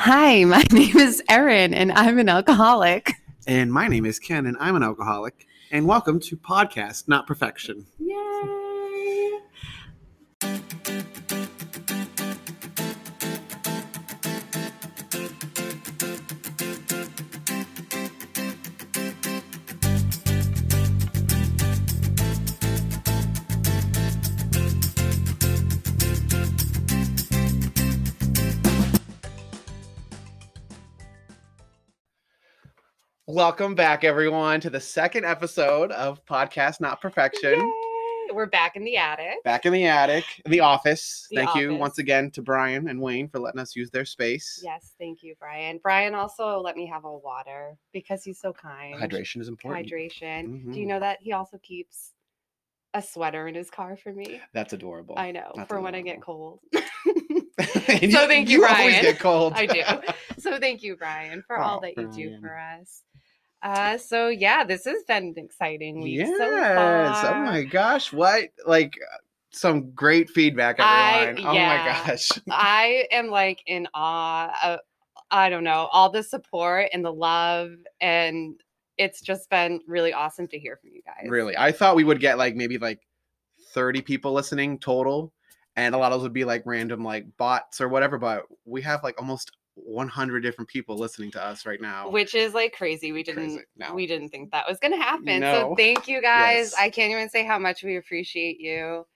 Hi, my name is Erin, and I'm an alcoholic. And my name is Ken, and I'm an alcoholic. And welcome to Podcast Not Perfection. Yay! Welcome back, everyone, to the second episode of Podcast Not Perfection. Yay! We're back in the attic. Back in the attic, the office. The Thank you once again to Brian and Wayne for letting us use their space. Yes, thank you, Brian. Brian also let me have a water because he's so kind. Hydration is important. Hydration. Do you Mhm. know that he also keeps a sweater in his car for me? That's adorable. I know, That's for when I get cold. So thank you, always Brian. get cold. I do. so thank you, Brian, for all Oh, that you do for us. Uh, so yeah, this has been an exciting week yes. so oh my gosh. What? Like uh, some great feedback, I- everyone. oh yeah. my gosh. I am like in awe. Of, I don't know all the support and the love, and it's just been really awesome to hear from you guys. Really, I thought we would get like maybe like 30 people listening total, and a lot of those would be like random like bots or whatever. But we have like almost 100 different people listening to us right now. which is like crazy. We didn't Crazy. No. we didn't think that was gonna happen. No. So thank you guys. Yes. I can't even say how much we appreciate you.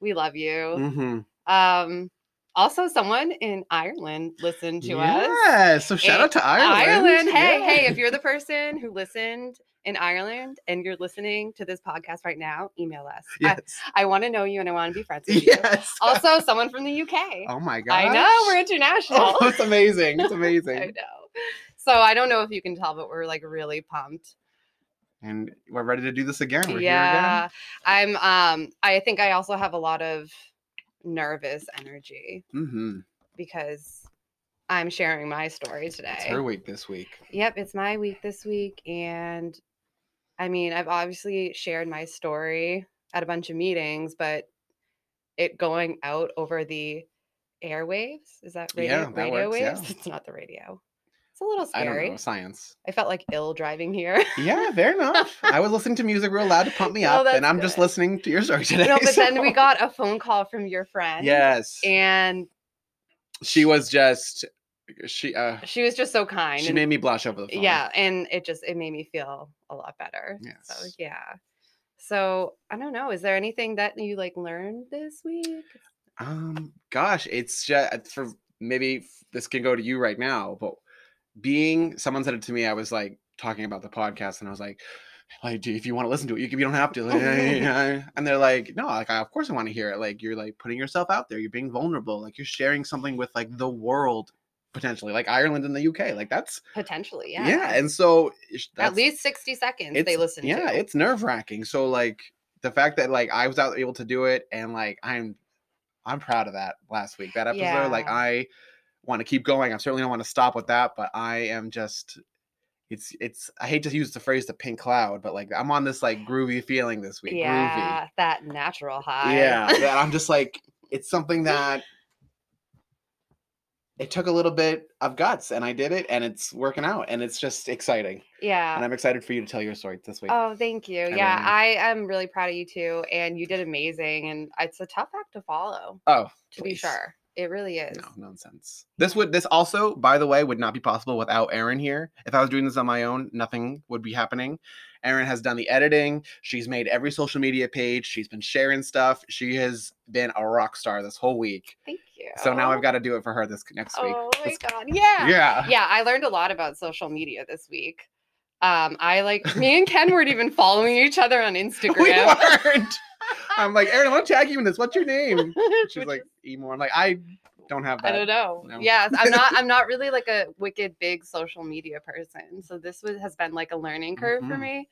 We love you. hmm Um also someone in Ireland listened to us. Yeah. So shout out to Ireland. Ireland. Hey, hey, if you're the person who listened in Ireland and you're listening to this podcast right now, email us. yes. I, I want to know you and I want to be friends with you. Yes. Also, someone from the UK. oh my god. I know we're international. Oh, it's amazing. It's amazing. I know. So I don't know if you can tell, but we're like really pumped. and we're ready to do this again. We're yeah. I'm um I think I also have a lot of nervous energy. Mm-hmm. because I'm sharing my story today. It's her week this week. Yep, it's my week this week. And I mean, I've obviously shared my story at a bunch of meetings, but it going out over the airwaves is that radio, Yeah, that radio works, yeah. waves? It's not the radio. It's a little I don't scary. know. Science. I felt like ill driving here. Yeah, fair enough. I was listening to music real loud to pump me oh, up, that's and I'm just listening to your story today. no, but then we got a phone call from your friend. Yes, And she was just she. uh she was just so kind. She and- made me blush over the phone. yeah and it just it made me feel a lot better so yeah so i don't know is there anything that you like learned this week Um, gosh, it's just for maybe this can go to you right now, but being someone said it to me, I was like talking about the podcast, and I was like, like, if you want to listen to it, you. You don't have to. Like, and they're like, no, like, I, of course I want to hear it. Like, you're like putting yourself out there. You're being vulnerable. Like, you're sharing something with like the world potentially, like Ireland and the UK. Like, that's potentially yeah. yeah and so at least 60 seconds they listen yeah to it's nerve wracking so like the fact that like i was out able to do it and like i'm i'm proud of that last week that episode like i want to keep going i certainly don't want to stop with that but i am just it's it's i hate to use the phrase the pink cloud but like i'm on this like groovy feeling this week yeah that natural high yeah that i'm just like it's something that it took a little bit of guts and i did it and it's working out and it's just exciting yeah and i'm excited for you to tell your story this week Oh, thank you. Yeah, I am really proud of you too. And you did amazing. And it's a tough act to follow, oh to be sure. It really is. No, nonsense. This would this also, by the way, would not be possible without Erin here. If I was doing this on my own, nothing would be happening. Erin has done the editing. She's made every social media page. She's been sharing stuff. She has been a rock star this whole week. Thank you. So now I've got to do it for her this next week. Oh my This- god. Yeah. yeah. yeah i learned a lot about social media this week um i like me and ken weren't even following each other on Instagram. We weren't. I'm like, Erin, I want to tag you in this. What's your name? She's like, Emo. I'm like, I don't have that. i don't know No. yes i'm not i'm not really like a wicked big social media person so this was, has been like a learning curve for Mhm. me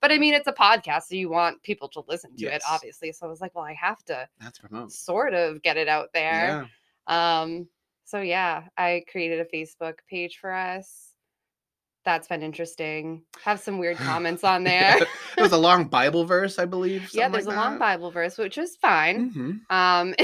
but i mean it's a podcast so you want people to listen to it obviously so i was like well i have to That's promote. sort of get it out there Yeah. um so yeah i created a facebook page for us that's been interesting have some weird comments on there it was a long Bible verse, I believe. yeah there's like a long bible verse which was fine Mhm. um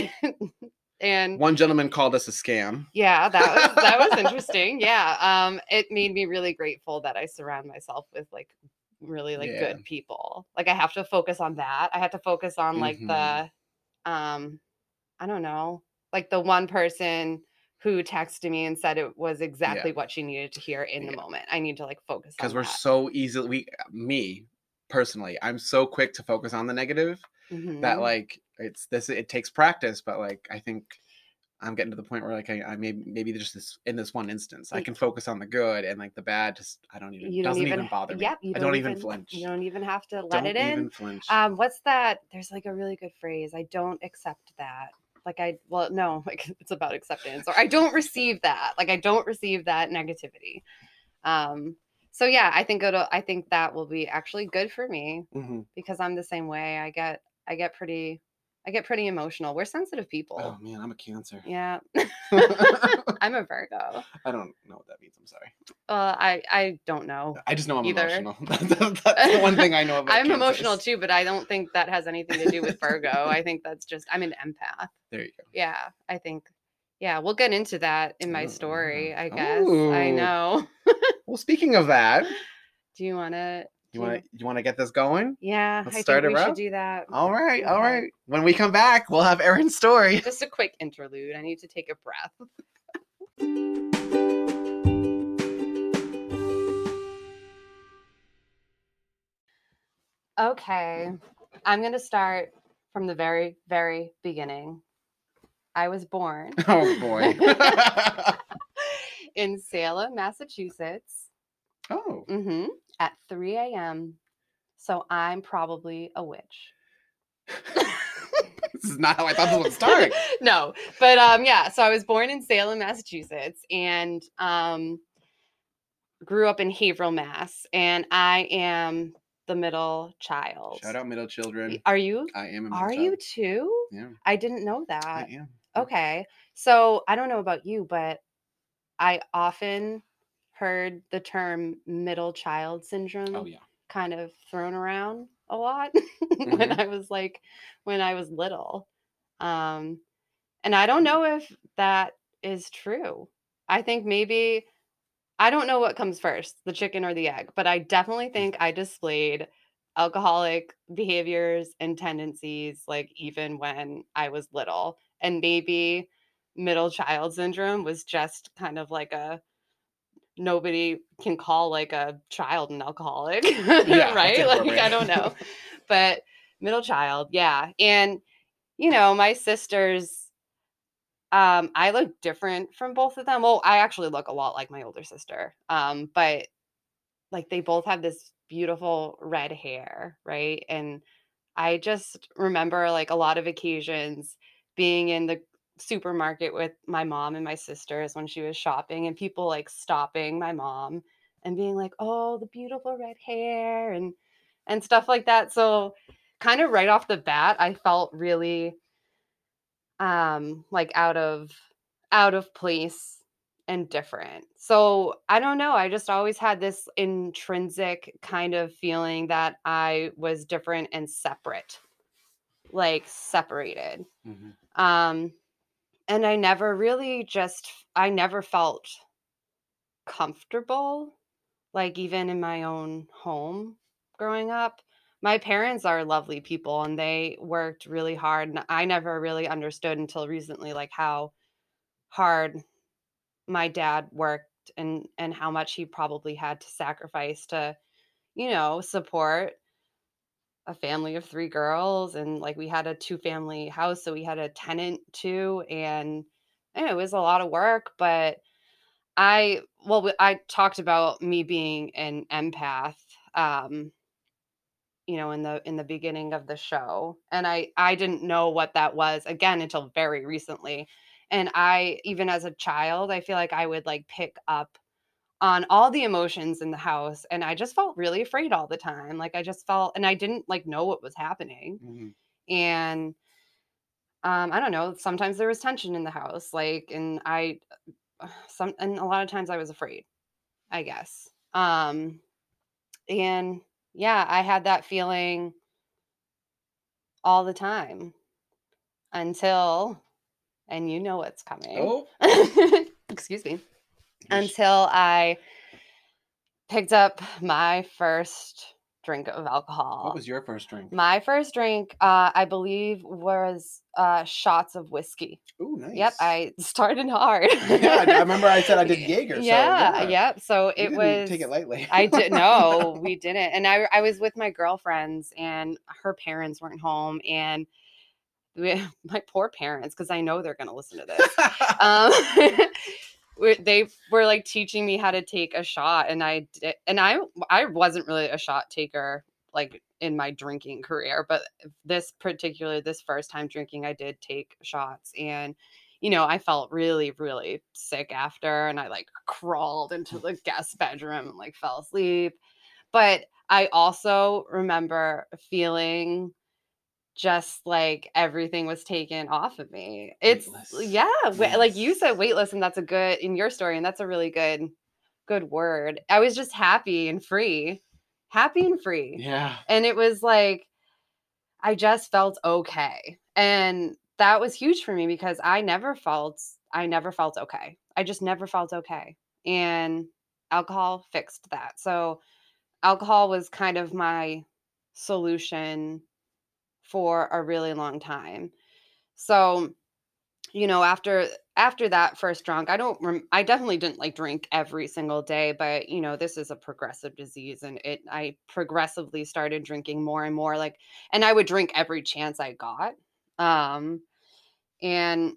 and One gentleman called us a scam. yeah, that was that was interesting. Yeah. Um it made me really grateful that I surround myself with like really like Yeah. good people. Like I have to focus on that. I have to focus on like Mhm. the um I don't know, like the one person who texted me and said it was exactly what she needed to hear in the moment. I need to like focus Because we're that. so easily we me personally, I'm so quick to focus on the negative that Mhm. like it's this it takes practice, but like I think I'm getting to the point where like I, I maybe maybe just this in this one instance i can focus on the good and like the bad just I don't even you don't doesn't even, even, bother me. Yep, you I don't, don't even flinch. You don't even have to let don't it in. flinch. Um, what's that? There's like a really good phrase. I don't accept that. Like I well, no, like it's about acceptance. Or I don't receive that. Like I don't receive that negativity. Um, so yeah, I think it'll I think that will be actually good for me Mhm. because I'm the same way. I get I get pretty I get pretty emotional. We're sensitive people. Oh man, I'm a cancer. Yeah. I I'm a Virgo. I don't know what that means. I'm sorry. Uh, I I don't know. I just know I'm Either. emotional. That's the one thing I know about. I'm emotional too, but I don't think that has anything to do with Virgo. I think that's just I'm an empath. There you go. Yeah, I think. Yeah, we'll get into that in my Oh, story. I yeah. guess. I know. Well, speaking of that, Do you want to? You want to you want to get this going? Yeah, Let's I start think it we should do that. All right, all Okay. When we come back, we'll have Erin's story. Just a quick interlude. I need to take a breath. Okay, I'm going to start from the very, very beginning. I was born Oh boy. in Salem, Massachusetts, oh. Mm hmm at 3 a.m. So I'm probably a witch. this is not how I thought this would start. no, but um, yeah. So I was born in Salem, Massachusetts, and um, grew up in Haverhill, Mass. And I am the middle child. Shout out middle children. Are you? I am a middle Are you too? Yeah, I didn't know that. I am. Okay. So I don't know about you, but I often heard the term middle child syndrome Oh yeah. kind of thrown around a lot when Mhm. I was like when I was little. Um and I don't know if that is true. I think maybe I don't know what comes first, the chicken or the egg, but I definitely think I displayed alcoholic behaviors and tendencies like even when I was little. And maybe middle child syndrome was just kind of like a nobody can call like a child an alcoholic, that's right? Like I don't know. But middle child, yeah. And you know, my sisters um I look different from both of them. Well, I actually look a lot like my older sister. Um but like they both have this beautiful red hair, right? And I just remember like a lot of occasions being in the supermarket with my mom and my sisters when she was shopping and people like stopping my mom and being like, "Oh, the beautiful red hair" and and stuff like that. So kind of right off the bat, I felt really um like out of out of place and different. So I don't know. I just always had this intrinsic kind of feeling that I was different and separate, like separated. Mhm. Um, and I never really just, I never felt comfortable, like even in my own home growing up. My parents are lovely people and they worked really hard. And I never really understood until recently, like how hard my dad worked and and how much he probably had to sacrifice to you know support a family of three girls and like we had a two family house so we had a tenant too and eh, it was a lot of work but i well i talked about me being an empath um you know in the in the beginning of the show and i i didn't know what that was again until very recently and i even as a child i feel like i would like pick up on all the emotions in the house and i just felt really afraid all the time like i just felt and i didn't like know what was happening Mhm. and um i don't know sometimes there was tension in the house like and i some and a lot of times i was afraid i guess um and yeah i had that feeling all the time until and you know what's coming. Oh, Excuse me. Until I picked up my first drink of alcohol. what was your first drink? my first drink, uh, I believe, was uh, shots of whiskey. Ooh, nice. Yep, I started hard. yeah, I remember I said I did Jaeger. So, yeah, yeah, yep. So it didn't was. take it lightly. I did no, we didn't. And I I was with my girlfriends and her parents weren't home and we, my poor parents because I know they're gonna listen to this. um, they were like teaching me how to take a shot, and I did, and I I wasn't really a shot taker like in my drinking career, but this particular this first time drinking, I did take shots, and you know I felt really really sick after, and I like crawled into the guest bedroom and like fell asleep, but I also remember feeling just like everything was taken off of me. It's Weightless. yeah, like you said weightless and that's a good in your story and that's a really good good word. I was just happy and free. Happy and free. yeah. And it was like I just felt okay. And that was huge for me because I never felt I never felt okay. I just never felt okay. And alcohol fixed that. So alcohol was kind of my solution for a really long time. So, you know, after after that first drunk, I don't rem- I definitely didn't like drink every single day, but you know, this is a progressive disease and it I progressively started drinking more and more like and I would drink every chance I got. Um and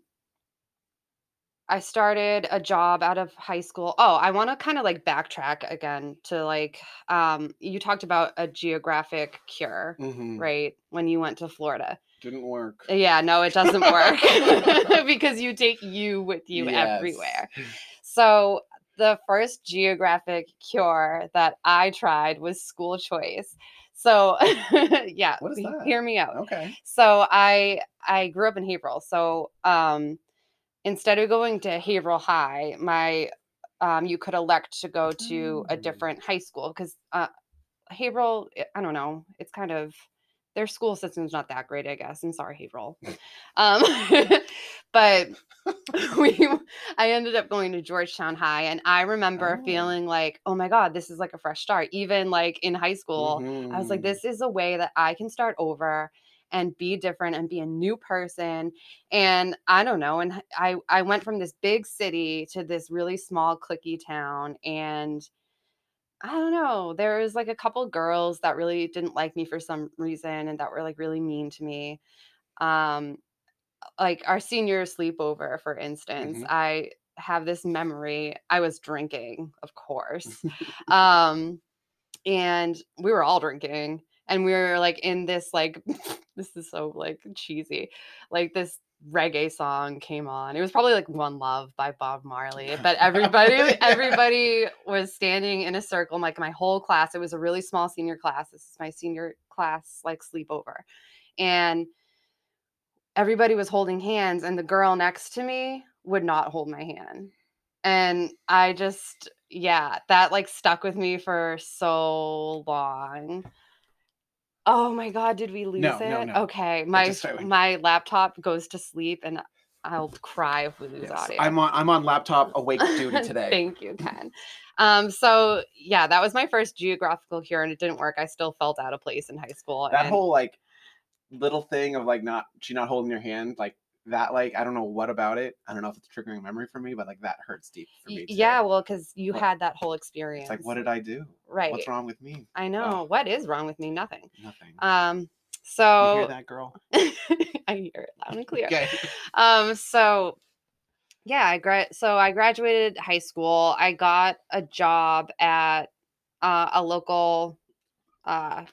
I started a job out of high school. Oh, I want to kind of like backtrack again to like um you talked about a geographic cure, hmm right? When you went to Florida. Didn't work. Yeah, no, it doesn't work because you take you with you Yes. everywhere. So the first geographic cure that I tried was school choice. So yeah, What is that? hear me out. Okay. So I I grew up in Haverhill. So um instead of going to Haverhill High, my um you could elect to go to a Mm. different high school because uh Haverhill, I- I don't know, it's kind of their school system's not that great, I guess. I'm sorry, Haverhill. Um but we I ended up going to Georgetown High and I remember Oh. feeling like, oh my God, this is like a fresh start. Even like in high school, I was like, Mhm. this is a way that I can start over and be different and be a new person. And I don't know. And I, I went from this big city to this really small, clicky town. And I don't know. There was like a couple girls that really didn't like me for some reason and that were like really mean to me. Um, like our senior sleepover, for instance, Mhm. I have this memory. I was drinking, of course. um, and we were all drinking and we were like in this like this is so like cheesy like this reggae song came on. It was probably like one love by bob marley but everybody everybody was standing in a circle like my whole class it was a really small senior class this is my senior class like sleepover and everybody was holding hands and the girl next to me would not hold my hand and i just yeah that like stuck with me for so long oh my god did we lose No, it no, no. okay my my laptop goes to sleep and i'll cry if we lose Yes. audio I'm on I'm on laptop awake duty today. Thank you, Ken. Um, so yeah, that was my first geographical cure, and it didn't work. I still felt out of place in high school. that and- whole like little thing of like not she not holding your hand like that like I don't know what about it. I don't know if it's triggering memory for me, but like that hurts deep for me. Too. yeah, well, because you What- had that whole experience. it's like what did I do? right? What's wrong with me? I know. What is wrong with me? Nothing. Nothing. Um, you so hear that girl? I hear it loud and clear. Okay. Um, so yeah, I gra- so I graduated high school. I got a job at uh, a local uh,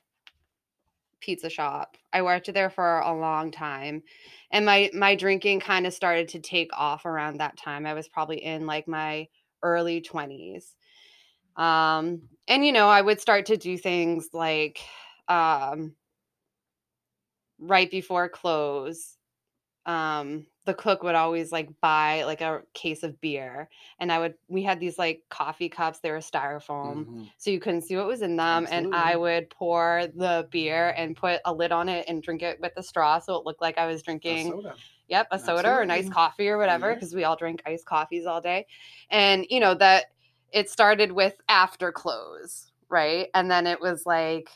pizza shop. I worked there for a long time, and my my drinking kind of started to take off around that time. I was probably in like my early twenties, um, and you know I would start to do things like um, right before close um the cook would always like buy like a case of beer and i would we had these like coffee cups they were styrofoam Mhm. so you couldn't see what was in them and i would pour the beer and put a lid on it and drink it with a straw so it looked like i was A drinking soda. Yep, a soda or a nice coffee or whatever, Yeah. because we all drink iced coffees all day. And you know that it started with after close, right? And then it was like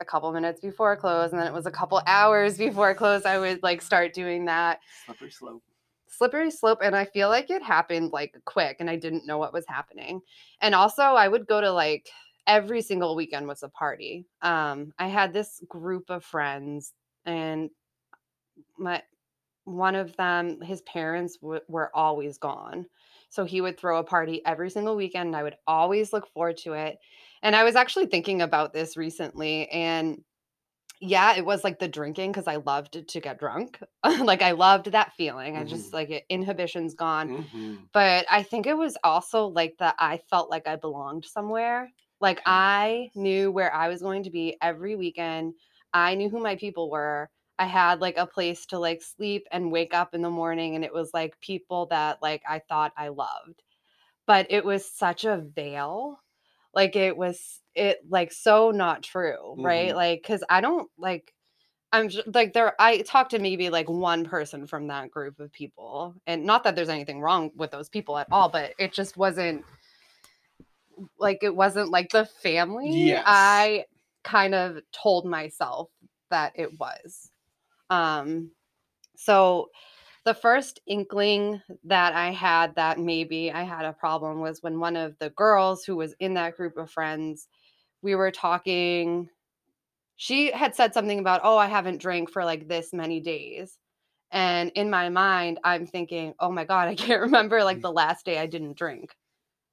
a couple minutes before close, and then it was a couple hours before close. I would like start doing that Slippery slope. slippery slope and i feel like it happened like quick and i didn't know what was happening and also i would go to like every single weekend was a party um i had this group of friends and my one of them his parents w- were always gone so he would throw a party every single weekend and i would always look forward to it and i was actually thinking about this recently and yeah, it was like the drinking because I loved to get drunk. like I loved that feeling. I just Mhm. like it, inhibition's gone. Mhm. But I think it was also like that I felt like I belonged somewhere. Like I knew where I was going to be every weekend. I knew who my people were. I had like a place to like sleep and wake up in the morning and it was like people that like I thought I loved. But it was such a veil. Like it was it like so not true, right? Mhm. Like cuz I don't like I'm j- like there I talked to maybe like one person from that group of people. And not that there's anything wrong with those people at all, but it just wasn't like it wasn't like the family Yes. I kind of told myself that it was. Um so the first inkling that I had that maybe I had a problem was when one of the girls who was in that group of friends, we were talking. She had said something about, oh, I haven't drank for like this many days. And in my mind, I'm thinking, oh my God, I can't remember like mm. the last day I didn't drink.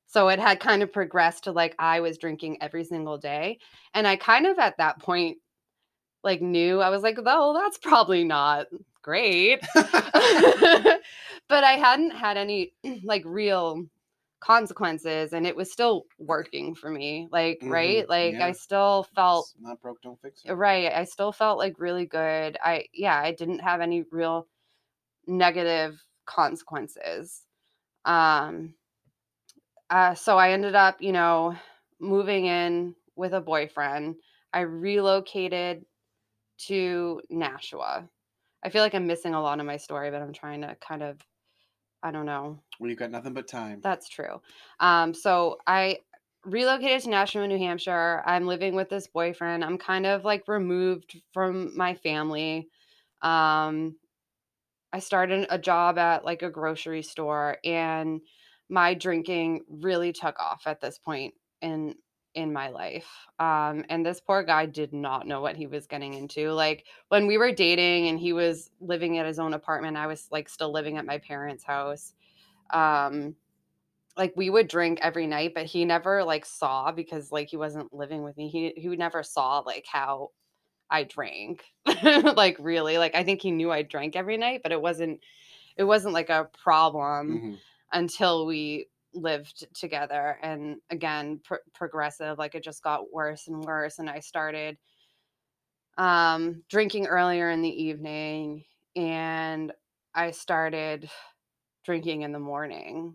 So it had kind of progressed to like I was drinking every single day. And I kind of at that point, like knew I was like, oh, that's probably not great. But I hadn't had any like real consequences and it was still working for me like right? Mhm, like yeah. I still felt It's not broke, don't fix it. right I still felt like really good. I yeah I didn't have any real negative consequences. Um uh so I ended up you know moving in with a boyfriend. I relocated to Nashua I feel like I'm missing a lot of my story, but I'm trying to kind of, I don't know. Well, you've got nothing but time. That's true. Um, so I relocated to Nashua, New Hampshire. I'm living with this boyfriend. I'm kind of like removed from my family. Um, I started a job at like a grocery store, and my drinking really took off at this point in in my life. Um, and this poor guy did not know what he was getting into. Like when we were dating and he was living at his own apartment, I was like still living at my parents' house. Um, like we would drink every night, but he never like saw because like he wasn't living with me. He he never saw like how I drank. like really, like I think he knew I drank every night, but it wasn't it wasn't like a problem Mhm. until we lived together and again pr- progressive like it just got worse and worse and i started um drinking earlier in the evening and i started drinking in the morning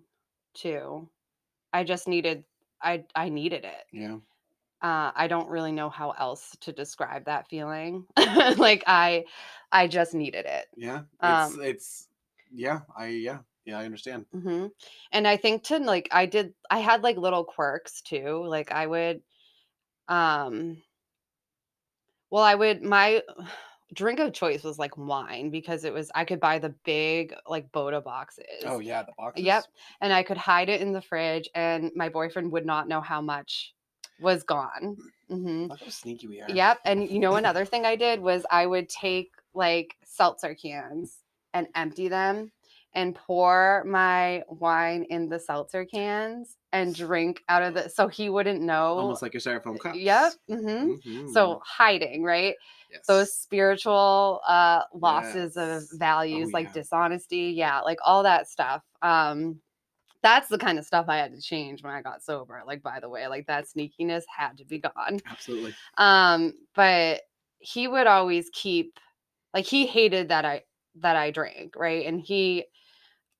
too i just needed i i needed it Yeah. uh, I don't really know how else to describe that feeling. like I, I just needed it. Yeah. It's Um, it's yeah, I yeah. Yeah, I understand. hmm And I think to like I did, I had like little quirks too. Like I would, um, well, I would my drink of choice was like wine because it was I could buy the big like Bota boxes. Oh yeah, the boxes. Yep. And I could hide it in the fridge, and my boyfriend would not know how much was gone. Mm-hmm. Look how sneaky we are. Yep. And you know, another thing I did was I would take like seltzer cans and empty them and pour my wine in the seltzer cans and drink out of the so he wouldn't know. Almost like your styrofoam cups. Yep. hmm Mhm. So hiding, right? yes. Those spiritual uh losses of values Oh, like yeah. dishonesty, yeah, like all that stuff. Um that's the kind of stuff I had to change when I got sober. Like by the way, like that sneakiness had to be gone. absolutely. Um, but he would always keep like he hated that I that I drank, right? And he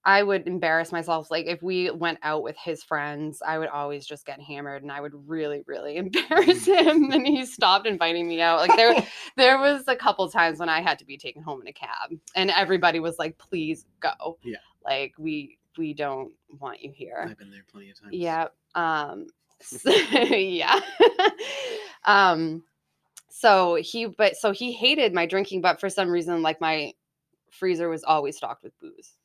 I would embarrass myself. Like if we went out with his friends, I would always just get hammered and I would really, really embarrass him. and he stopped inviting me out. Like there there was a couple times when I had to be taken home in a cab and everybody was like, please go. Yeah. Like we we don't want you here. I've been there plenty of times. Yeah. Um so- yeah. um so he but so he hated my drinking, but for some reason, like my freezer was always stocked with booze.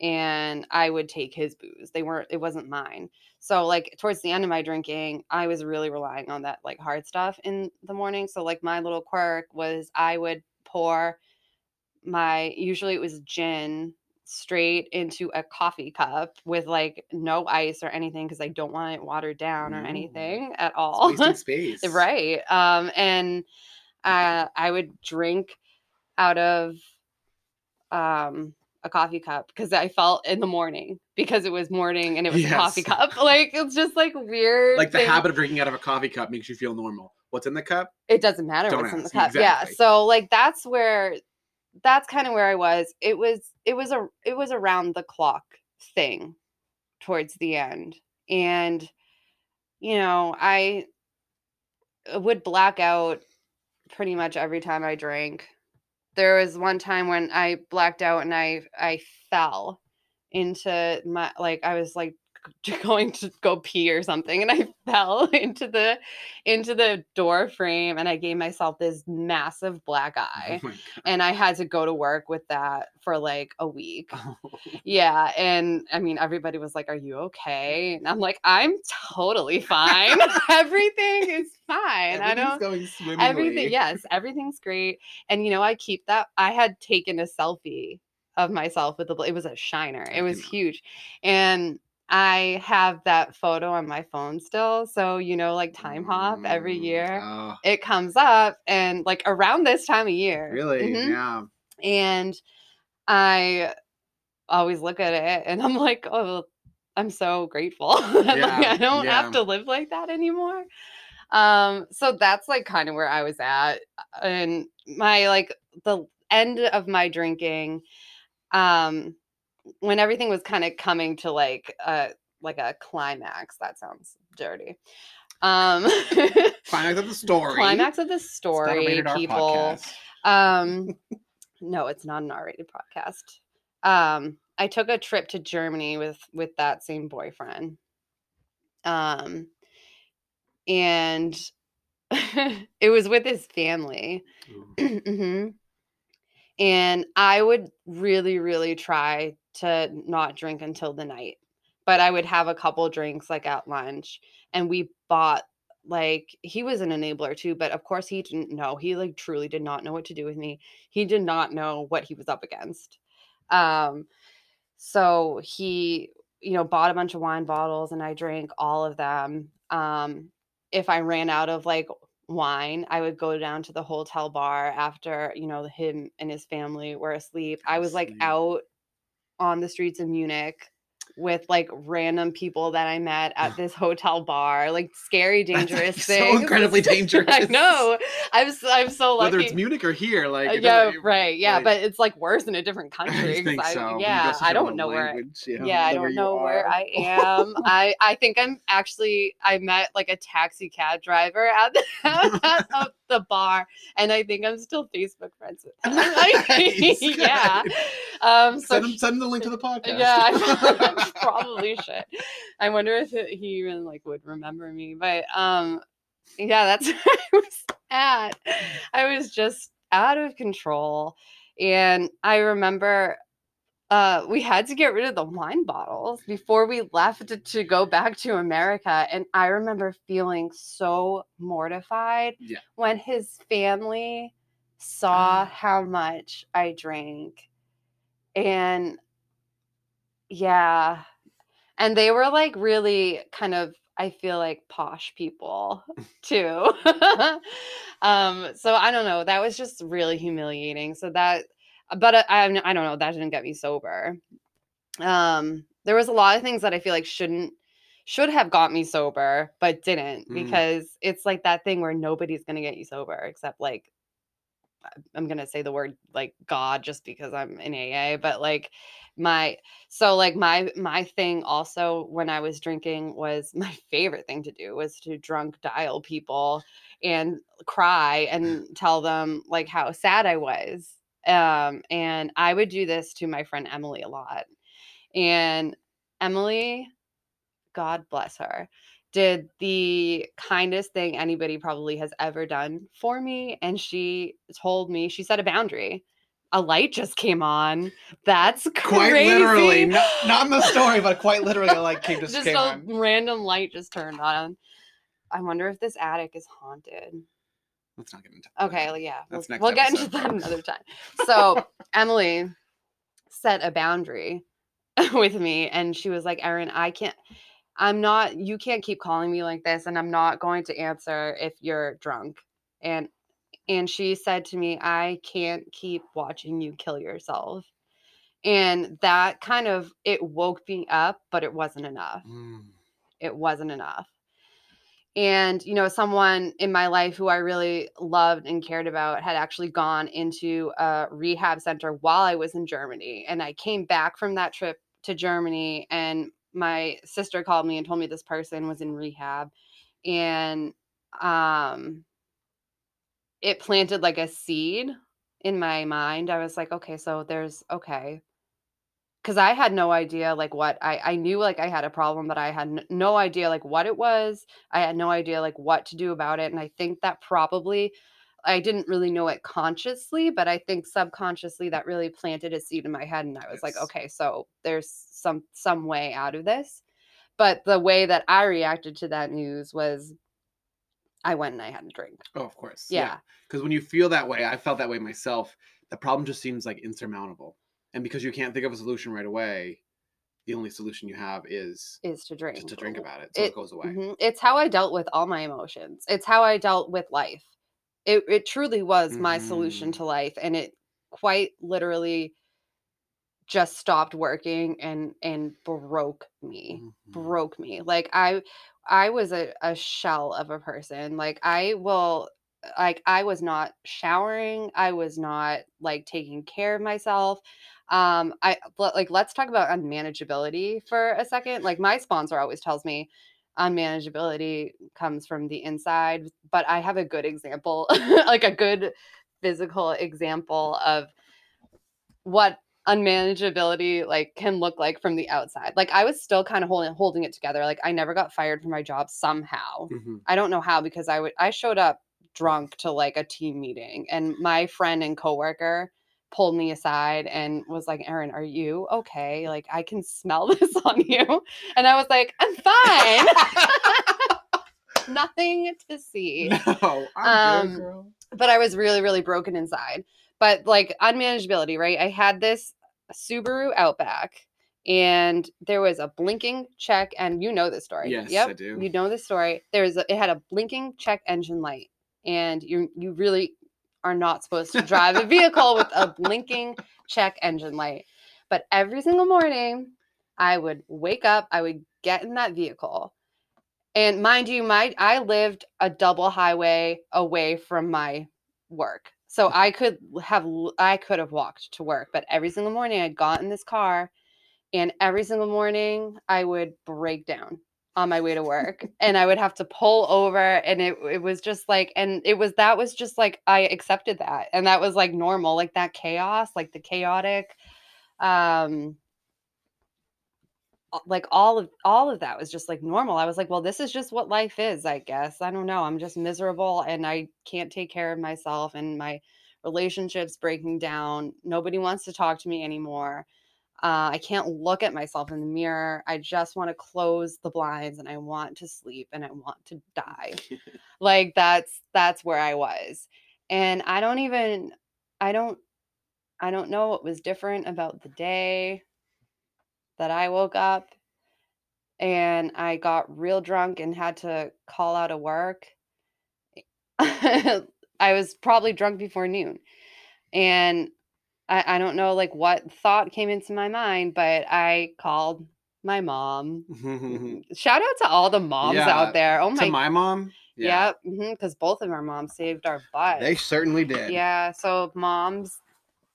And I would take his booze. They weren't it wasn't mine. So like towards the end of my drinking, I was really relying on that like hard stuff in the morning. So like my little quirk was I would pour my usually it was gin straight into a coffee cup with like no ice or anything because I don't want it watered down or anything at It's all. wasting space. right. Um, and uh, I would drink out of um a coffee cup because I felt in the morning because it was morning and it was a coffee cup. Like it's just like weird. Like the thing. habit of drinking out of a coffee cup makes you feel normal. What's in the cup? it doesn't matter Don't what's in the ask, cup. Yeah. So like that's where that's kind of where I was. It was it was a it was around the clock thing towards the end. And you know, I would black out pretty much every time I drank. There was one time when I blacked out and I I fell into my like I was like going to go pee or something and I fell into the into the door frame and I gave myself this massive black eye Oh and I had to go to work with that for like a week. God. Yeah, and I mean everybody was like, "Are you okay?" And I'm like, "I'm totally fine. Everything is fine. I don't going swimmingly. everything yes everything's great and you know i keep that i had taken a selfie of myself with the it was a shiner it was huge and i have that photo on my phone still so you know like Timehop every Mm, year Oh, it comes up and like around this time of year really? Mhm. Yeah. and i always look at it and i'm like oh i'm so grateful that, like, i don't yeah. have to live like that anymore um so that's like kind of where i was at and my like the end of my drinking um when everything was kind of coming to like a like a climax that sounds dirty um Climax of the story. climax of the It's not a story people um, no, it's not an R-rated podcast. Um, I took a trip to Germany with with that same boyfriend. Um, and it was with his family. Ooh. hmm And I would really, really try to not drink until the night, but I would have a couple drinks like at lunch, and we bought like he was an enabler too, but of course he didn't know. He like truly did not know what to do with me. He did not know what he was up against. Um, so he, you know, bought a bunch of wine bottles, and I drank all of them. Um, if I ran out of like wine, I would go down to the hotel bar after, you know, him and his family were asleep. I was like out on the streets of Munich with like random people that I met at this hotel bar, like scary, That's, dangerous so things. incredibly dangerous. I know. I'm s- I'm so lucky. Whether it's Munich or here, like Uh, yeah, doesn't- right. Yeah, like- but it's like worse in a different country. I think I, so. yeah, I don't know where. yeah, I don't know where. I am. I I think I'm actually I met like a taxi cab driver at the, at the bar, and I think I'm still Facebook friends with him. Nice, yeah. Um. So Send him, send him the link to the podcast. yeah, probably should. I wonder if he even like would remember me. But um, yeah, that's where I was at. I was just out of control, and I remember uh we had to get rid of the wine bottles before we left to, to go back to America and I remember feeling so mortified Yeah. when his family saw how much I drank and yeah and they were like really kind of I feel like posh people too. um so I don't know, that was just really humiliating. So that but I, I I don't know, that didn't get me sober. Um there was a lot of things that I feel like shouldn't should have got me sober but didn't Mm. because it's like that thing where nobody's going to get you sober except like I'm gonna say the word like God just because I'm in AA, but like my so like my my thing also when I was drinking was my favorite thing to do was to drunk dial people and cry and tell them like how sad I was. Um, and I would do this to my friend Emily a lot. And Emily, God bless her, did the kindest thing anybody probably has ever done for me. And she told me, she set a boundary. A light just came on. That's crazy. Quite literally, not, not in the story, but quite literally, a light came just, just came a on. random light just turned on. I wonder if this attic is haunted. Let's not get into that. Okay, well, yeah, we'll, That's next we'll get into that another time. So Emily set a boundary with me, and she was like, "Erin, I can't. I'm not. You can't keep calling me like this, and I'm not going to answer if you're drunk." And and she said to me, "I can't keep watching you kill yourself." And that kind of it woke me up, but it wasn't enough Mm. it wasn't enough. And, you know, someone in my life who I really loved and cared about had actually gone into a rehab center while I was in Germany. And I came back from that trip to Germany, and my sister called me and told me this person was in rehab. And um, it planted like a seed in my mind. I was like, okay, so there's, okay, because I had no idea like what I I knew like I had a problem, but I had n- no idea like what it was. I had no idea like what to do about it, and I think that probably I didn't really know it consciously, but I think subconsciously that really planted a seed in my head, and I was like, okay, so there's some some way out of this. But the way that I reacted to that news was, I went and I had a drink. Oh, of course. Yeah, Because when you feel that way, I felt that way myself. The problem just seems like insurmountable, and because you can't think of a solution right away, the only solution you have is is to drink. just to drink about it, so it, It- goes away. Mhm. It's how I dealt with all my emotions. It's how I dealt with life. It it truly was my solution to life, and it quite literally just stopped working and and broke me. Mhm. Broke me. Like I I was a, a shell of a person. Like I will like I was not showering. I was not like taking care of myself. Um I like let's talk about unmanageability for a second. Like my sponsor always tells me unmanageability comes from the inside, but I have a good example, like a good physical example of what unmanageability like can look like from the outside. Like I was still kind of holding holding it together. Like I never got fired from my job somehow. Mhm. I don't know how because I would I showed up drunk to like a team meeting and my friend and coworker pulled me aside and was like, "Erin, are you okay? Like I can smell this on you." And I was like, "I'm fine. Nothing to see." No, I'm Um, good, girl. but I was really, really broken inside. But like unmanageability, right? I had this Subaru Outback and there was a blinking check and you know this story. Yes, yep, I do. You know the story. There's a, it had a blinking check engine light and you you really are not supposed to drive a vehicle with a blinking check engine light. But every single morning I would wake up, I would get in that vehicle. And mind you, my I lived a double highway away from my work. So I could have I could have walked to work, but every single morning I got in this car and every single morning I would break down on my way to work and I would have to pull over and it it was just like and it was that was just like I accepted that and that was like normal like that chaos like the chaotic um like all of all of that was just like normal. I was like, well, this is just what life is, I guess. I don't know. I'm just miserable and I can't take care of myself and my relationships breaking down. Nobody wants to talk to me anymore. Uh, I can't look at myself in the mirror. I just want to close the blinds and I want to sleep and I want to die. like that's that's where I was. And I don't even I don't I don't know what was different about the day that I woke up and I got real drunk and had to call out of work. I was probably drunk before noon. And I, I don't know like what thought came into my mind, but I called my mom. Mm-hmm. Shout out to all the moms Yeah, out there. Oh my to my mom, Yeah. Because mm-hmm, both of our moms saved our butt. They certainly did. yeah. So moms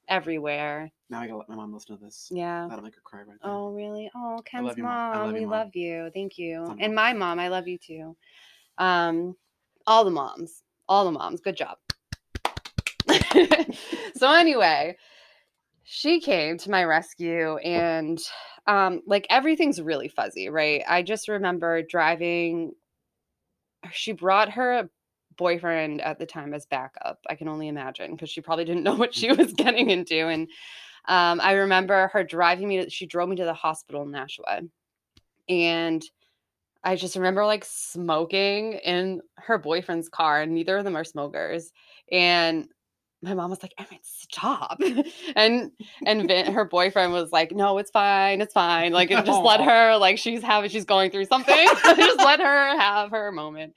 everywhere. Now I gotta let my mom listen to this. Yeah. That'll make her cry right there. Oh, really? Oh, Ken's you, mom. Love we you, Mom. love you. Thank you. You, And my mom, I love you too. Um, all the moms, all the moms. Good job. so anyway, she came to my rescue, and um, like everything's really fuzzy, right? I just remember driving. She brought her boyfriend at the time as backup. I can only imagine because she probably didn't know what she was getting into, and um, I remember her driving me to, she drove me to the hospital in Nashua. And I just remember like smoking in her boyfriend's car, and neither of them are smokers. And my mom was like, Erin, stop. and and Vin, her boyfriend was like, No, it's fine, it's fine. Like just let her, like she's having she's going through something. just let her have her moment.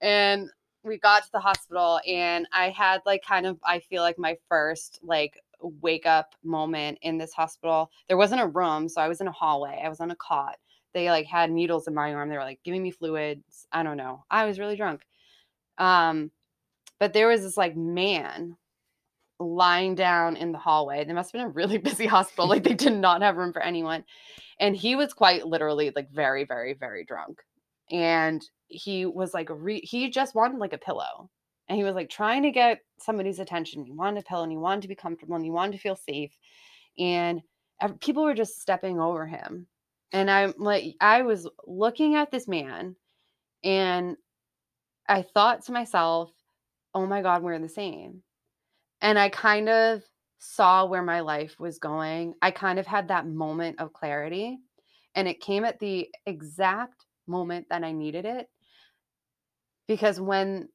And we got to the hospital and I had like kind of I feel like my first like wake up moment in this hospital. There wasn't a room, so I was in a hallway. I was on a cot. They like had needles in my arm. They were like giving me fluids. I don't know. I was really drunk. Um but there was this like man lying down in the hallway. There must have been a really busy hospital. Like they did not have room for anyone. And he was quite literally like very, very, very drunk. And he was like, re- he just wanted like a pillow. And he was like trying to get somebody's attention. He wanted a pillow and he wanted to be comfortable and he wanted to feel safe. And people were just stepping over him. And I'm like, I was looking at this man and I thought to myself, oh my God, we're the same. And I kind of saw where my life was going. I kind of had that moment of clarity. And it came at the exact moment that I needed it. Because when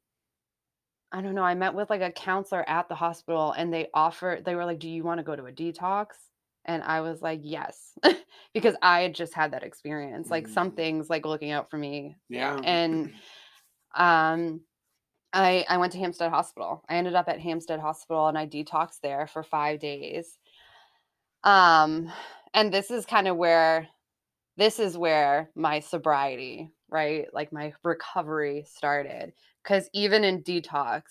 I don't know, I met with like a counselor at the hospital and they offered, they were like, Do you want to go to a detox? And I was like, Yes, because I had just had that experience. Like Mm. something's like looking out for me Yeah. and um I I went to Hampstead Hospital. I ended up at Hampstead Hospital and I detoxed there for 5 days. Um and this is kind of where this is where my sobriety, right? Like my recovery started cuz even in detox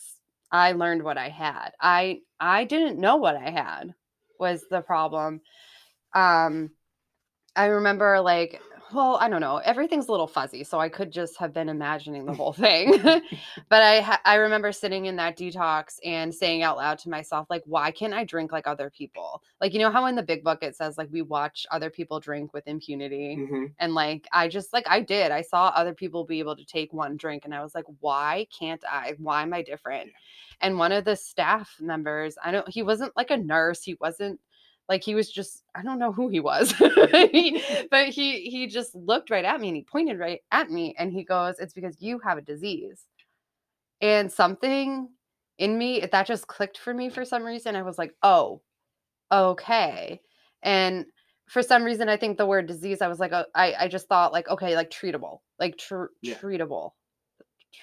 I learned what I had. I I didn't know what I had was the problem. Um I remember like well, I don't know. Everything's a little fuzzy, so I could just have been imagining the whole thing. but I ha- I remember sitting in that detox and saying out loud to myself like why can't I drink like other people? Like you know how in the big book it says like we watch other people drink with impunity Mhm. and like I just like I did. I saw other people be able to take one drink and I was like why can't I? Why am I different? And one of the staff members, I don't he wasn't like a nurse, he wasn't like he was just I don't know who he was. He- but he he just looked right at me and he pointed right at me and he goes, "It's because you have a disease." And something in me that just clicked for me for some reason. I was like, "Oh, okay." And for some reason, I think the word disease, I was like, oh, I I just thought like, okay, like treatable, like tr- Yeah. treatable,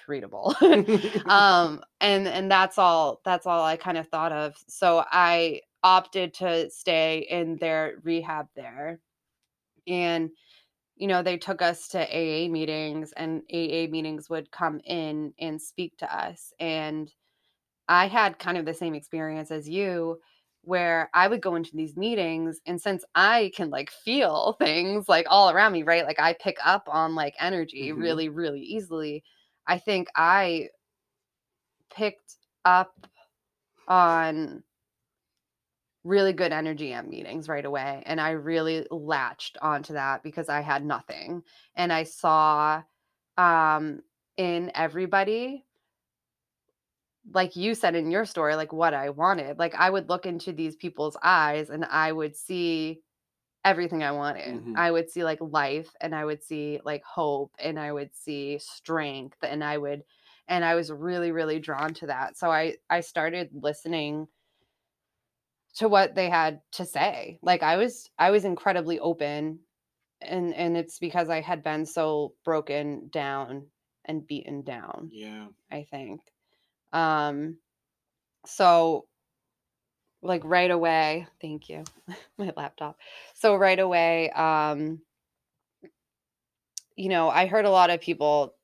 treatable. um and and that's all that's all i kind of thought of so i opted to stay in their rehab there and you know they took us to aa meetings and aa meetings would come in and speak to us and i had kind of the same experience as you where i would go into these meetings and since i can like feel things like all around me right like i pick up on like energy Mhm. really really easily i think i picked up on really good energy at meetings right away and i really latched onto that because i had nothing and i saw um in everybody like you said in your story like what i wanted like i would look into these people's eyes and i would see everything i wanted Mhm. i would see like life and i would see like hope and i would see strength and i would and i was really really drawn to that so i i started listening to what they had to say like i was i was incredibly open and and it's because i had been so broken down and beaten down yeah. i think um so like right away thank you my laptop so right away um you know i heard a lot of people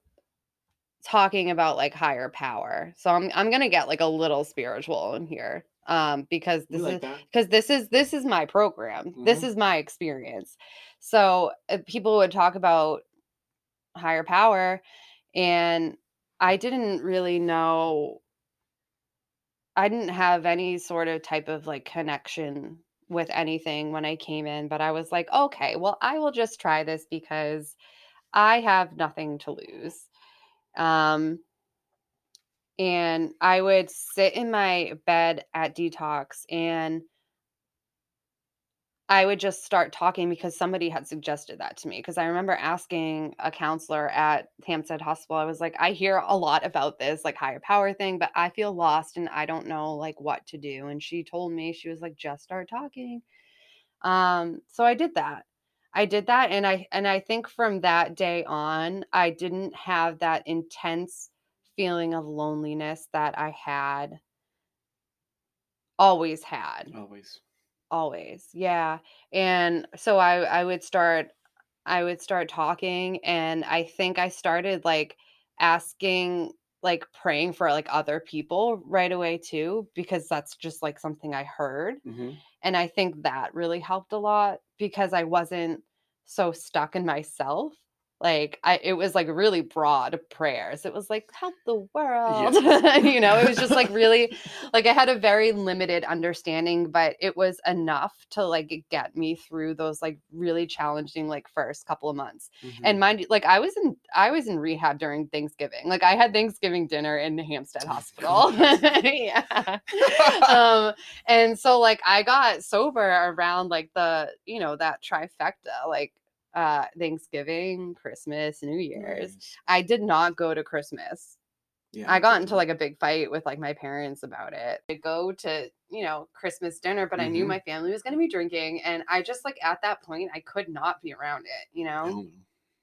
talking about like higher power. So I'm I'm going to get like a little spiritual in here um because this like is because this is this is my program. This Mhm. is my experience. So uh, people would talk about higher power and I didn't really know I didn't have any sort of type of like connection with anything when I came in, but I was like, okay, well, I will just try this because I have nothing to lose. Um, and I would sit in my bed at detox and I would just start talking because somebody had suggested that to me. Because I remember asking a counselor at Hampstead Hospital, I was like, I hear a lot about this like higher power thing, but I feel lost and I don't know like what to do. And she told me, she was like, just start talking. Um, so I did that. I did that and I and I think from that day on, I didn't have that intense feeling of loneliness that I had always had Always. always yeah and so i i would start i would start talking and i think i started like asking like praying for like other people right away too because that's just like something i heard hmm and i think that really helped a lot because i wasn't so stuck in myself like i it was like really broad prayers it was like help the world you know it was just like really like I had a very limited understanding, but it was enough to like get me through those like really challenging like first couple of months. Mm-hmm. And mind you, like I was in I was in rehab during Thanksgiving. Like I had Thanksgiving dinner in the Hampstead Hospital. yeah. um and so like I got sober around like the, you know, that trifecta, like uh Thanksgiving, Christmas, New Year's. Nice. I did not go to Christmas. Yeah, I got into like a big fight with like my parents about it. I go to, you know, Christmas dinner, but I knew Mhm. my family was going to be drinking and I just like at that point I could not be around it, you know. Oh,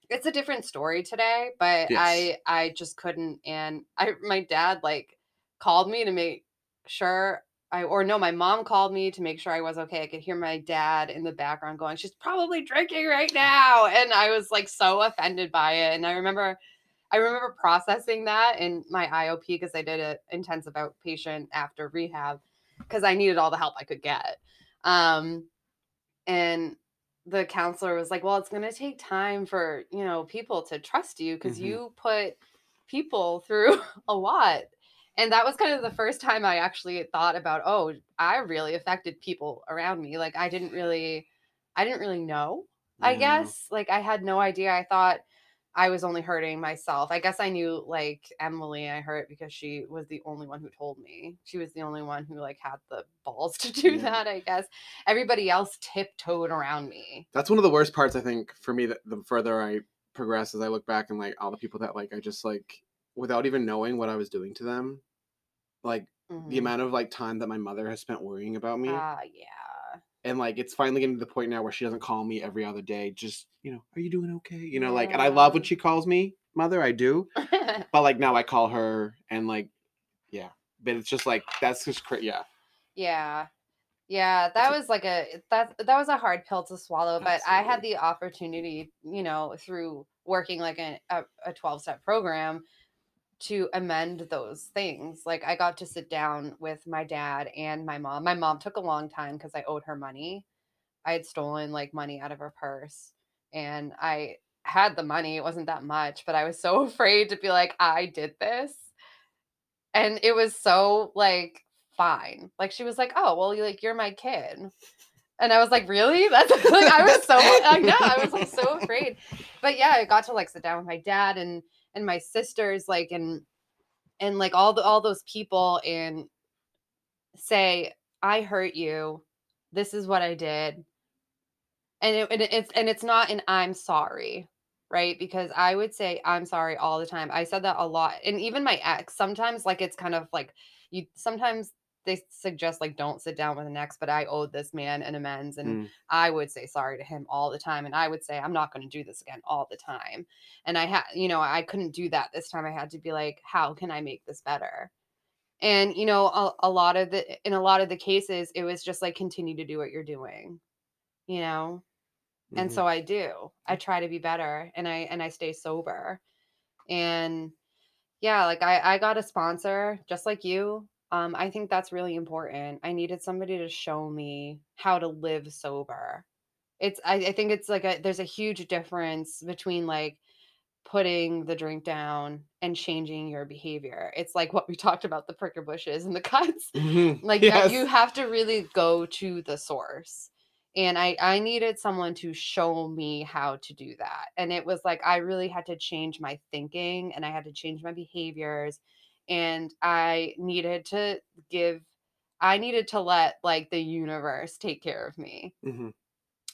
It's a different story today, but Yes. I I just couldn't and I my dad like called me to make sure I or no, my mom called me to make sure I was okay. I could hear my dad in the background going, "She's probably drinking right now." And I was like so offended by it. And I remember I remember processing that in my IOP because I did an intensive outpatient after rehab because I needed all the help I could get. Um, and the counselor was like, "Well, it's going to take time for you know people to trust you because Mhm. you put people through a lot." And that was kind of the first time I actually thought about, "Oh, I really affected people around me. Like I didn't really, I didn't really know. I guess like I had no idea. I thought." I was only hurting myself. I guess I knew like Emily I hurt because she was the only one who told me. She was the only one who like had the balls to do Yeah. that, I guess. Everybody else tiptoed around me. That's one of the worst parts, I think, for me. That the further I progress, as I look back and like all the people that like I just like without even knowing what I was doing to them, like the Mhm. amount of like time that my mother has spent worrying about me, Ah, yeah. and like it's finally getting to the point now where she doesn't call me every other day. Just you know, are you doing okay? You know, like, and I love when she calls me mother. I do, but like now I call her and like, yeah. But it's just like that's just cra- yeah. yeah. Yeah, that was like a that that was a hard pill to swallow, but I had the opportunity, you know, through working like a a, a 12 step program to amend those things. Like I got to sit down with my dad and my mom. My mom took a long time because I owed her money. I had stolen like money out of her purse and I had the money. It wasn't that much, but I was so afraid to be like, I did this. And it was so like fine. Like she was like, Oh, well, you like you're my kid. And I was like, really? That's like I was so I know, I was like so afraid. But yeah, I got to like sit down with my dad and and my sisters, like and and like all the all those people and say, I hurt you. This is what I did. And, it, and it's and it's not an I'm sorry, right? Because I would say I'm sorry all the time. I said that a lot. And even my ex, sometimes like it's kind of like you sometimes they suggest like don't sit down with an ex, but I owed this man an amends and Mm. I would say sorry to him all the time. And I would say I'm not going to do this again all the time. And I had, you know, I couldn't do that this time. I had to be like, how can I make this better? And you know, a, a lot of the in a lot of the cases, it was just like continue to do what you're doing, you know. And Mhm. so I do. I try to be better, and I and I stay sober, and Yeah, like I I got a sponsor just like you. Um, I think that's really important. I needed somebody to show me how to live sober. It's I, I think it's like a there's a huge difference between like putting the drink down and changing your behavior. It's like what we talked about the pricker bushes and the cuts. Mhm. Like Yes. you have to really go to the source. And I I needed someone to show me how to do that. And it was like I really had to change my thinking and I had to change my behaviors and I needed to give I needed to let like the universe take care of me Mhm.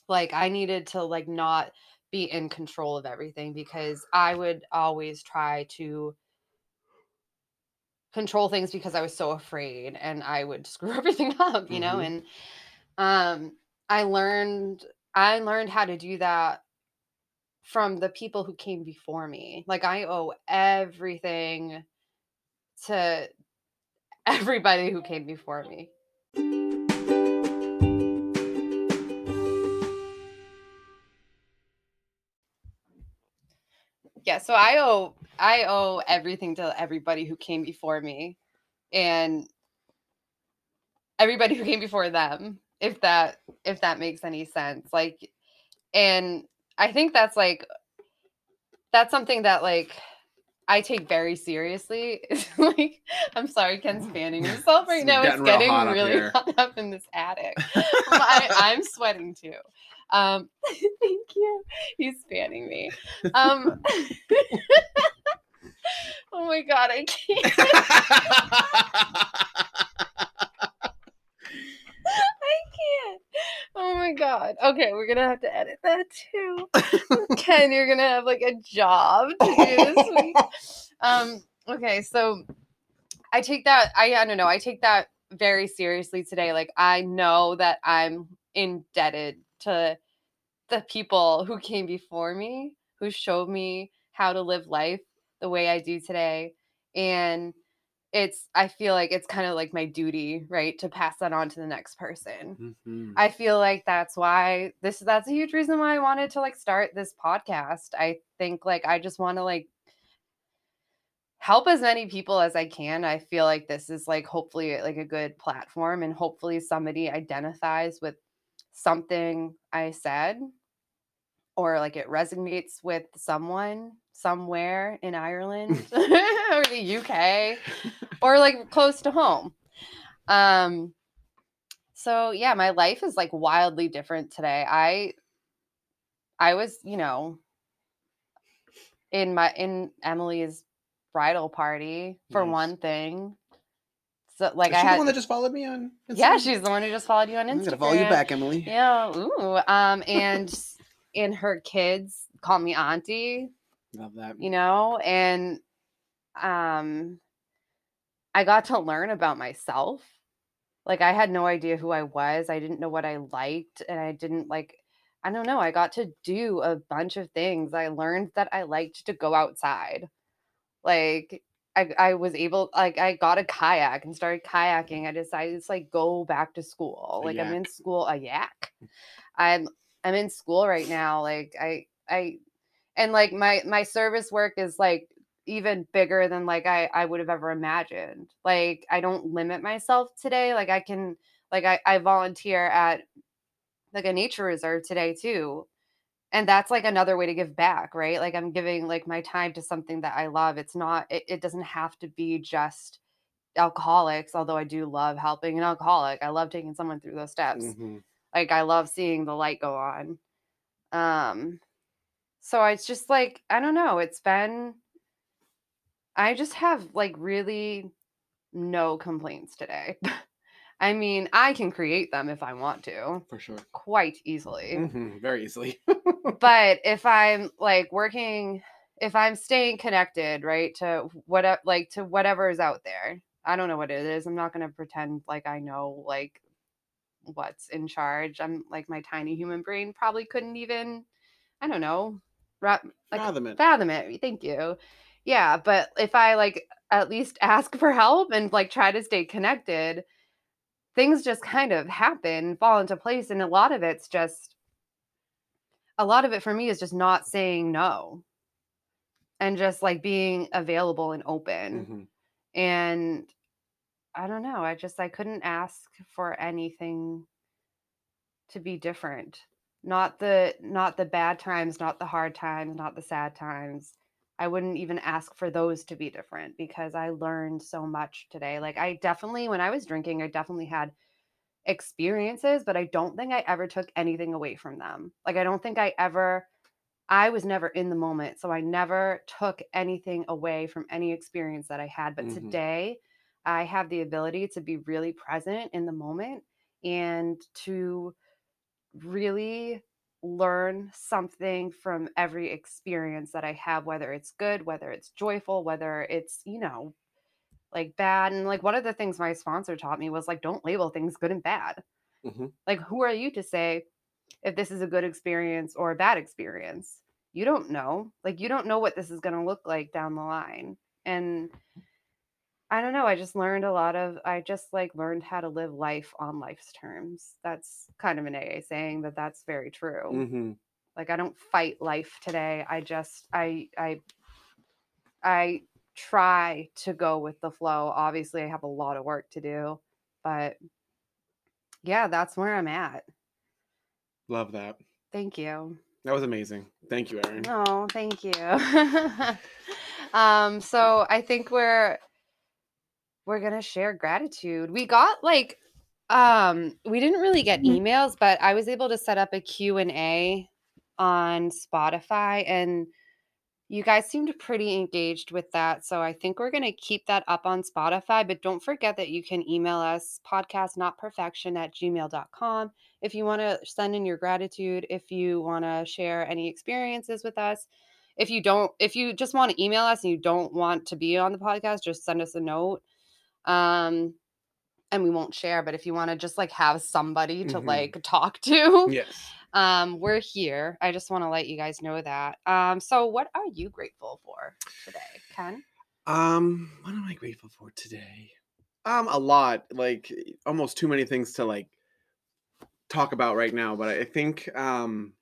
like I needed to like not be in control of everything because I would always try to control things because I was so afraid and I would screw everything up, you know? Mhm. And um I learned I learned how to do that from the people who came before me. Like I owe everything to everybody who came before me. Yeah, so I owe I owe everything to everybody who came before me and everybody who came before them if that if that makes any sense. Like and I think that's like that's something that like I take very seriously. Like I'm sorry, Ken's fanning himself right It's now. It's getting real getting hot really here. hot up in this attic. I, I'm sweating too. Um, thank you. He's fanning me. Um, oh my god, I can't. Can't. Oh my god. Okay, we're gonna have to edit that too. Ken, you're gonna have like a job to do this week. Um, okay, so I take that, I I don't know, I take that very seriously today. Like I know that I'm indebted to the people who came before me, who showed me how to live life the way I do today. And it's I feel like it's kind of like my duty, right, to pass that on to the next person. Mhm. I feel like that's why this that's a huge reason why I wanted to like start this podcast. I think like I just want to like help as many people as I can. I feel like this is like hopefully like a good platform and hopefully somebody identifies with something I said or like it resonates with someone somewhere in Ireland or the UK or like close to home. Um so yeah, my life is like wildly different today. I I was, you know, in my in Emily's bridal party for Nice. one thing. So like Is I had the one that just followed me on Instagram? Yeah, she's the one who just followed you on Instagram. I'm gonna follow you back, Emily. Yeah, ooh. Um and and her kids call me auntie Love that. you know and um i got to learn about myself. Like i had no idea who i was i didn't know what i liked and i didn't like i don't know i got to do a bunch of things i learned that i liked to go outside. Like I, I was able like i got a kayak and started kayaking i decided to like go back to school A like i'm in school a yak. I'm i'm in school right now like i i and like my my service work is like even bigger than like I I would have ever imagined. Like I don't limit myself today. Like I can like I I volunteer at like a nature reserve today too. And that's like another way to give back, right? Like I'm giving like my time to something that I love. It's not it, it doesn't have to be just alcoholics, although I do love helping an alcoholic. I love taking someone through those steps Mhm. like i love seeing the light go on um so it's just like i don't know it's been i just have like really no complaints today i mean i can create them if i want to For sure. quite easily Mhm, Very easily. but if i'm like working if i'm staying connected right to what like to whatever is out there i don't know what it is i'm not going to pretend like i know like what's in charge i'm like my tiny human brain probably couldn't even i don't know like Fathom it. fathom it thank you yeah but if i like at least ask for help and like try to stay connected things just kind of happen fall into place and a lot of it's just a lot of it for me is just not saying no and just like being available and open. Mhm. And I don't know, I just I couldn't ask for anything to be different. Not the not the bad times, not the hard times, not the sad times. I wouldn't even ask for those to be different because I learned so much today. Like I definitely when I was drinking, I definitely had experiences, but I don't think I ever took anything away from them. Like I don't think I ever I was never in the moment, so I never took anything away from any experience that I had, but Mhm. today I have the ability to be really present in the moment and to really learn something from every experience that I have, whether it's good, whether it's joyful, whether it's, you know, like bad. And like one of the things my sponsor taught me was like, don't label things good and bad. Mhm. Like, who are you to say if this is a good experience or a bad experience? You don't know. Like, you don't know what this is going to look like down the line. And I don't know. I just learned a lot of, I just like learned how to live life on life's terms. That's kind of an AA saying, but that's very true. Mhm. Like, I don't fight life today. I just, I, I, I try to go with the flow. Obviously, I have a lot of work to do, but yeah, that's where I'm at. Love that. Thank you. That was amazing. Thank you, Erin. Oh, thank you. um, so I think we're we're gonna share gratitude. We got like um we didn't really get emails, but I was able to set up a Q&A on Spotify and you guys seemed pretty engaged with that. So I think we're going to keep that up on Spotify. But don't forget that you can email us podcastnotperfection at gmail.com if you want to send in your gratitude, if you want to share any experiences with us. If you don't, if you just want to email us and you don't want to be on the podcast, just send us a note. Um, and we won't share, but if you want to just like have somebody to Mhm. like talk to, Yes. um, we're here. I just want to let you guys know that. Um, so what are you grateful for today, Ken? Um, what am I grateful for today? Um, a lot. Like almost too many things to like talk about right now, but I think um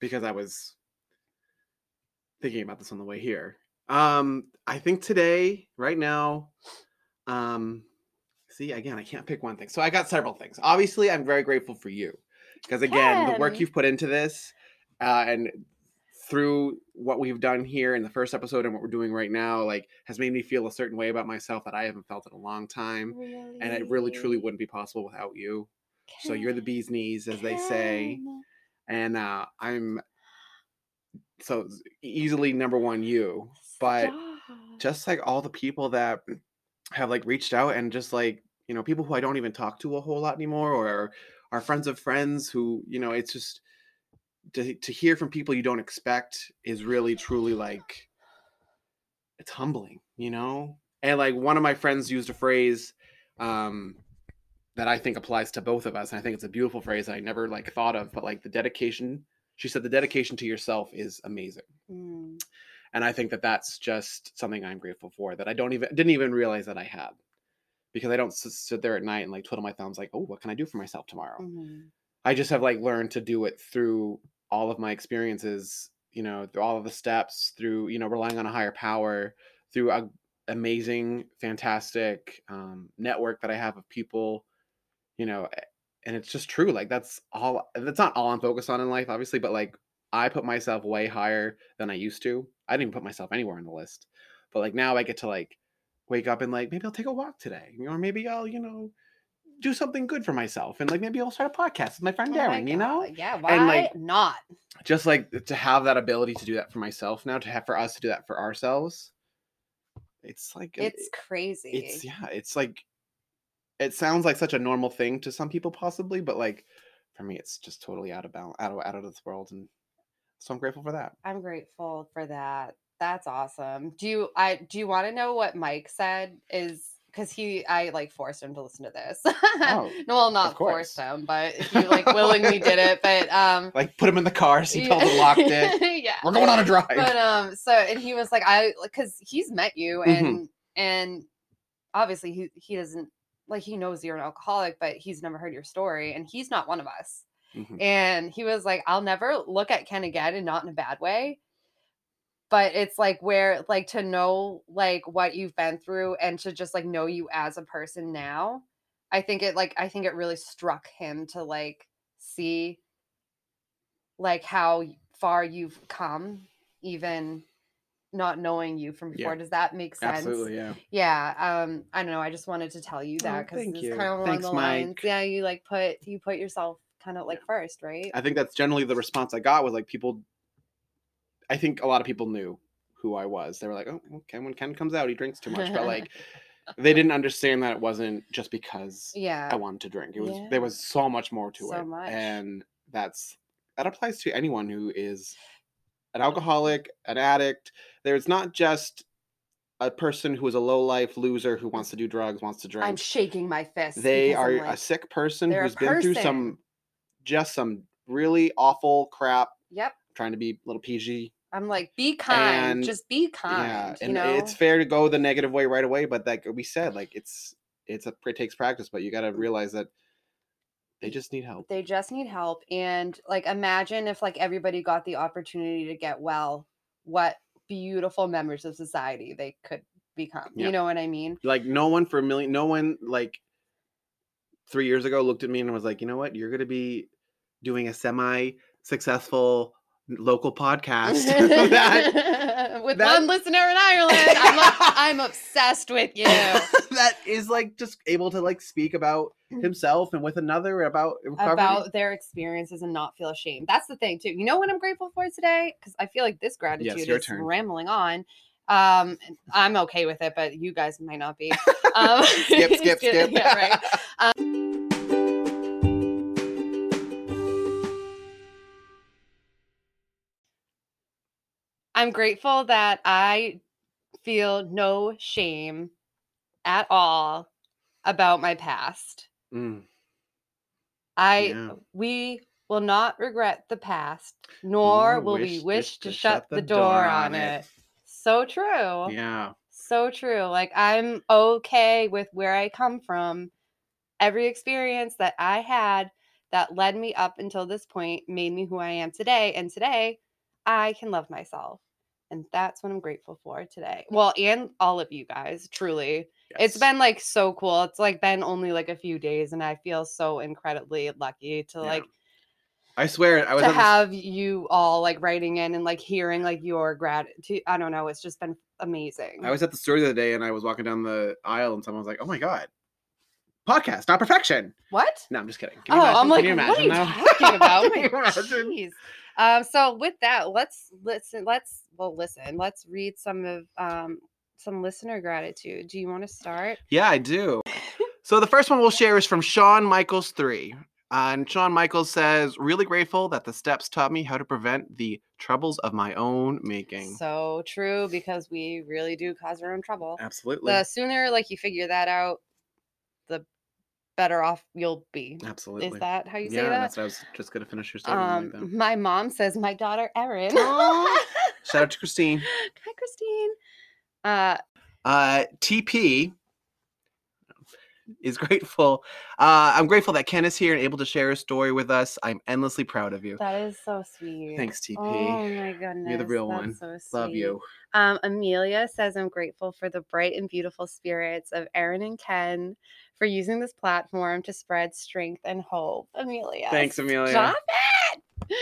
because I was thinking about this on the way here. Um, I think today, right now, um see again, I can't pick one thing. So I got several things. Obviously, I'm very grateful for you. Because again, the work you've put into this, uh, and through what we've done here in the first episode and what we're doing right now, like has made me feel a certain way about myself that I haven't felt in a long time. Really? And it really truly wouldn't be possible without you. So you're the bee's knees, as they say. And uh, I'm so easily number one you. But Stop. just like all the people that have like reached out and just like, you know, people who I don't even talk to a whole lot anymore or are friends of friends who, you know, it's just to, to hear from people you don't expect is really truly like it's humbling, you know? And like one of my friends used a phrase um that I think applies to both of us. And I think it's a beautiful phrase I never like thought of, but like the dedication, she said the dedication to yourself is amazing. Mm, And I think that that's just something I'm grateful for that I don't even didn't even realize that I had. Because I don't sit there at night and like twiddle my thumbs like, "Oh, what can I do for myself tomorrow?" mhm. I just have like learned to do it through all of my experiences, you know, through all of the steps, through, you know, relying on a higher power, through a amazing, fantastic um, network that I have of people, you know, and it's just true. Like that's all that's not all I'm focused on in life, obviously, but like I put myself way higher than I used to. I didn't even put myself anywhere on the list. But like now I get to like wake up and like maybe I'll take a walk today. Or maybe I'll, you know, do something good for myself. And like maybe I'll start a podcast with my friend Oh my Darren, you know? Yeah, why like, not? just like to have that ability to do that for myself now to have for us to do that for ourselves it's like It's crazy. it's yeah it's like it sounds like such a normal thing to some people possibly but like for me it's just totally out of balance out of out of this world and so i'm grateful for that I'm grateful for that. That's awesome. Do you I do you want to know what Mike said is because he I like forced him to listen to this. Oh, no, well not forced him, but he like willingly did it. But um like put him in the car He seatbelt and locked it yeah. we're going on a drive But um so and he was like I because he's met you Mhm. and and obviously he he doesn't like he knows you're an alcoholic, but he's never heard your story and he's not one of us. Mhm. And he was like, I'll never look at Ken again and not in a bad way. but it's like where like to know like what you've been through and to just like know you as a person now i think it like i think it really struck him to like see like how far you've come even not knowing you from Yeah. before does that make sense Absolutely, yeah. yeah um i don't know i just wanted to tell you Oh, that because thank it's kind of along Thanks, the Mike. lines yeah you like put you put yourself kind of like first right I think that's generally the response I got was like people. I think a lot of people knew who I was. They were like, "Oh, okay." When Ken comes out, he drinks too much, but like they didn't understand that it wasn't just because yeah I wanted to drink. It was Yeah. there was so much more to So it, much. and that's that applies to anyone who is an alcoholic, an addict. There's not just a person who is a low life loser who wants to do drugs, wants to drink. i'm shaking my fist they are I'm a sick person they're a who's been through some just some really awful crap yep. trying to be a little pg i'm like be kind And- just be kind yeah you and know? it's fair to go the negative way right away but like we said like it's it's a it takes practice but you got to mm. realize that they just need help. They just need help and like imagine if like everybody got the opportunity to get well what beautiful members of society they could become Yeah. you know what i mean? Like no one for a million no one like three years ago looked at me and was like you know what? You're gonna be doing a semi successful local podcast that with that- one listener in ireland I'm, like, I'm obsessed with you that is like just able to like speak about himself and with another about recovery. about their experiences and not feel ashamed. That's the thing too. You know what I'm grateful for today? Because I feel like this gratitude your is turn. rambling on. Um, I'm okay with it, but you guys might not be. Um, Skip, skip, skip. Yeah, right. I'm grateful that I feel no shame at all about my past. Mm, I Yeah. we will not regret the past, nor Nor will we wish to shut the door on it. So true. yeah. So true. Like I'm okay with where I come from. Every experience that I had that led me up until this point made me who I am today. And today I can love myself. And that's what I'm grateful for today. Well, and all of you guys, truly. It's Yes. been like so cool. It's like been only like a few days, and I feel so incredibly lucky to Yeah. like I swear I was to at this- have you all like writing in and like hearing like your gratitude. I don't know. It's just been amazing. I was at the store the other day and I was walking down the aisle and someone was like, "Oh my god, podcast, not perfection." what? No, I'm just kidding. Can Oh, imagine? I'm like, Can you what are you now? talking about? Can you imagine? jeez. Um, so with that, let's listen. Let's well listen. Let's read some of um some listener gratitude. Do you want to start? Yeah, I do. So the first one we'll share is from Sean Michaels three. Uh, and Sean Michaels says, "Really grateful that the steps taught me how to prevent the troubles of my own making." So true because we really do cause our own trouble. Absolutely, The sooner like you figure that out, the better off you'll be. absolutely. Is that how you say yeah, that? Yeah, that's what I was just gonna finish your statement Um, like my mom says my daughter Erin. Shout out to Christine. Hi, Christine. Uh, Uh, TP is grateful. Uh, I'm grateful that Ken is here and able to share his story with us. I'm endlessly proud of you. that is so sweet. Thanks, TP. Oh my goodness, you're the real one. So Love you. Um, Amelia says I'm grateful for the bright and beautiful spirits of Erin and Ken for using this platform to spread strength and hope. Amelia, Thanks, Amelia. Stop it.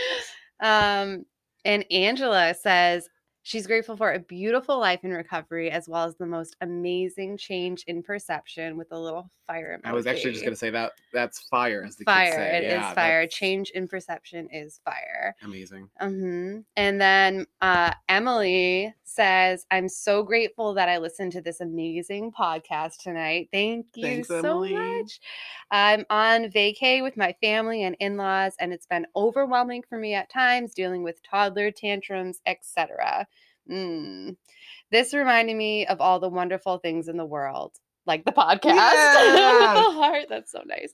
Um, and Angela says she's grateful for a beautiful life in recovery as well as the most amazing change in perception with a little fire emoji. I was actually just gonna say that that's fire, as the fire. kids say. It is Yeah, fire. that's Change in perception is fire. Amazing. hmm And then uh, Emily says, I'm so grateful that I listened to this amazing podcast tonight. Thank you Thanks, so Emily. much. I'm on vacay with my family and in laws, and it's been overwhelming for me at times dealing with toddler tantrums, etc. Mm. This reminded me of all the wonderful things in the world, like the podcast Yeah. the heart. That's so nice.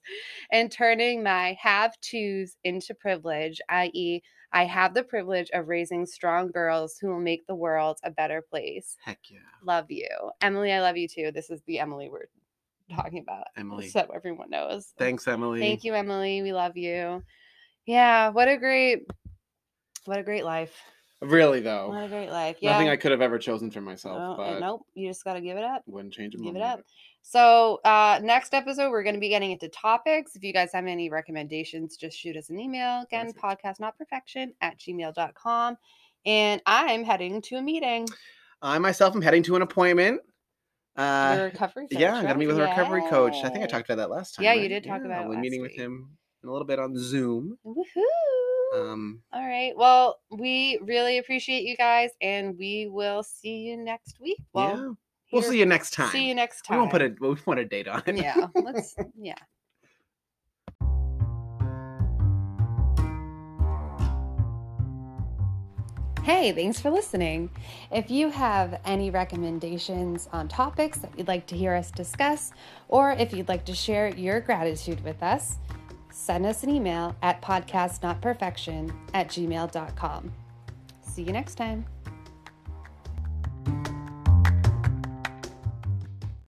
And turning my have tos into privilege, i.e., I have the privilege of raising strong girls who will make the world a better place. Heck yeah, Love you. Emily, I love you too. This is the Emily we're talking about. Emily. So everyone knows. Thanks, Emily. Thank you, Emily. We love you. Yeah, what a great what a great life. Really though, What a great life. Yeah. nothing I could have ever chosen for myself. But nope. You just got to give it up. wouldn't change a Give it up. So, uh, next episode, we're going to be getting into topics. If you guys have any recommendations, just shoot us an email. Again, Perfect. podcastnotperfection at gmail.com. And I'm heading to a meeting. I myself am heading to an appointment. Uh, Your recovery coach. yeah, I'm gonna meet with a recovery coach. I think I talked about that last time. Yeah, you did talk about it I'll be last meeting with him in a little bit on Zoom. Woohoo! Um, All right. Well, we really appreciate you guys, and we will see you next week. Well, yeah, we'll see you next time. See you next time. We won't put a we won't put a date on it. Yeah. Let's. Yeah. Hey, thanks for listening. If you have any recommendations on topics that you'd like to hear us discuss, or if you'd like to share your gratitude with us, send us an email at podcastnotperfection at gmail.com. See you next time.